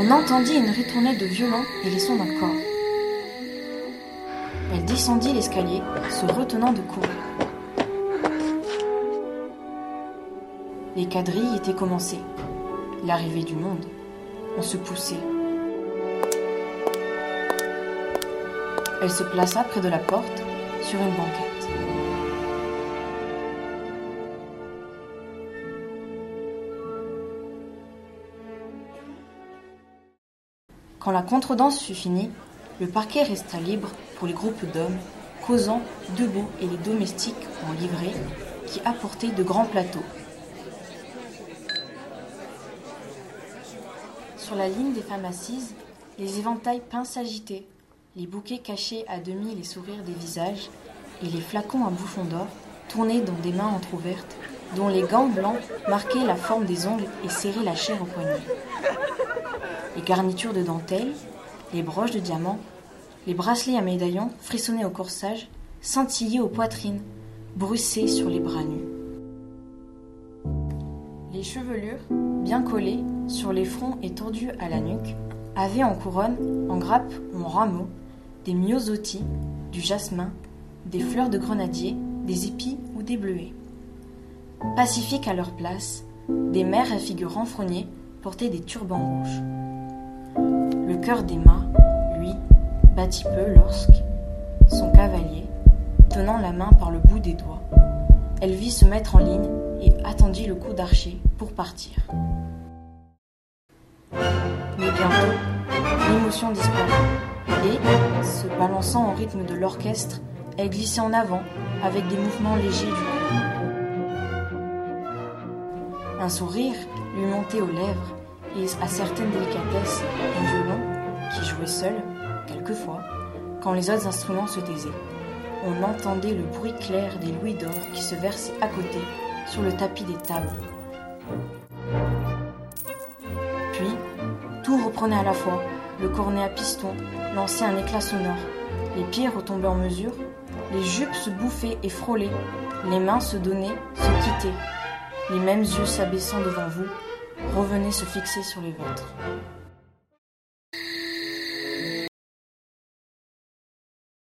On entendit une ritournelle de violon et les sons d'un corps. Elle descendit l'escalier, se retenant de courir. Les quadrilles étaient commencées. L'arrivée du monde. On se poussait. Elle se plaça près de la porte, sur une banquette. Quand la contredanse fut finie, le parquet resta libre pour les groupes d'hommes, causant debout et les domestiques en livrée qui apportaient de grands plateaux. Sur la ligne des femmes assises, les éventails peints s'agitaient, les bouquets cachaient à demi les sourires des visages, et les flacons à bouchons d'or tournaient dans des mains entr'ouvertes, dont les gants blancs marquaient la forme des ongles et serraient la chair au poignet. Les garnitures de dentelle, les broches de diamants, les bracelets à médaillons frissonnaient au corsage, scintillaient aux poitrines, bruissaient sur les bras nus. Les chevelures, bien collées, sur les fronts et tordues à la nuque, avaient en couronne, en grappe ou en rameaux, des myosotis, du jasmin, des fleurs de grenadier, des épis ou des bleuets. Pacifiques à leur place, des mères à figure renfrognée portaient des turbans rouges. Cœur d'Emma, lui, battit peu lorsque, son cavalier, tenant la main par le bout des doigts, elle vit se mettre en ligne et attendit le coup d'archer pour partir. Mais bientôt, l'émotion disparut, et, se balançant au rythme de l'orchestre, elle glissait en avant avec des mouvements légers. Un sourire lui montait aux lèvres et à certaines délicatesses seul, quelquefois, quand les autres instruments se taisaient. On entendait le bruit clair des louis d'or qui se versaient à côté sur le tapis des tables. Puis, tout reprenait à la fois. Le cornet à piston lançait un éclat sonore. Les pieds retombaient en mesure. Les jupes se bouffaient et frôlaient. Les mains se donnaient, se quittaient. Les mêmes yeux s'abaissant devant vous revenaient se fixer sur les vôtres.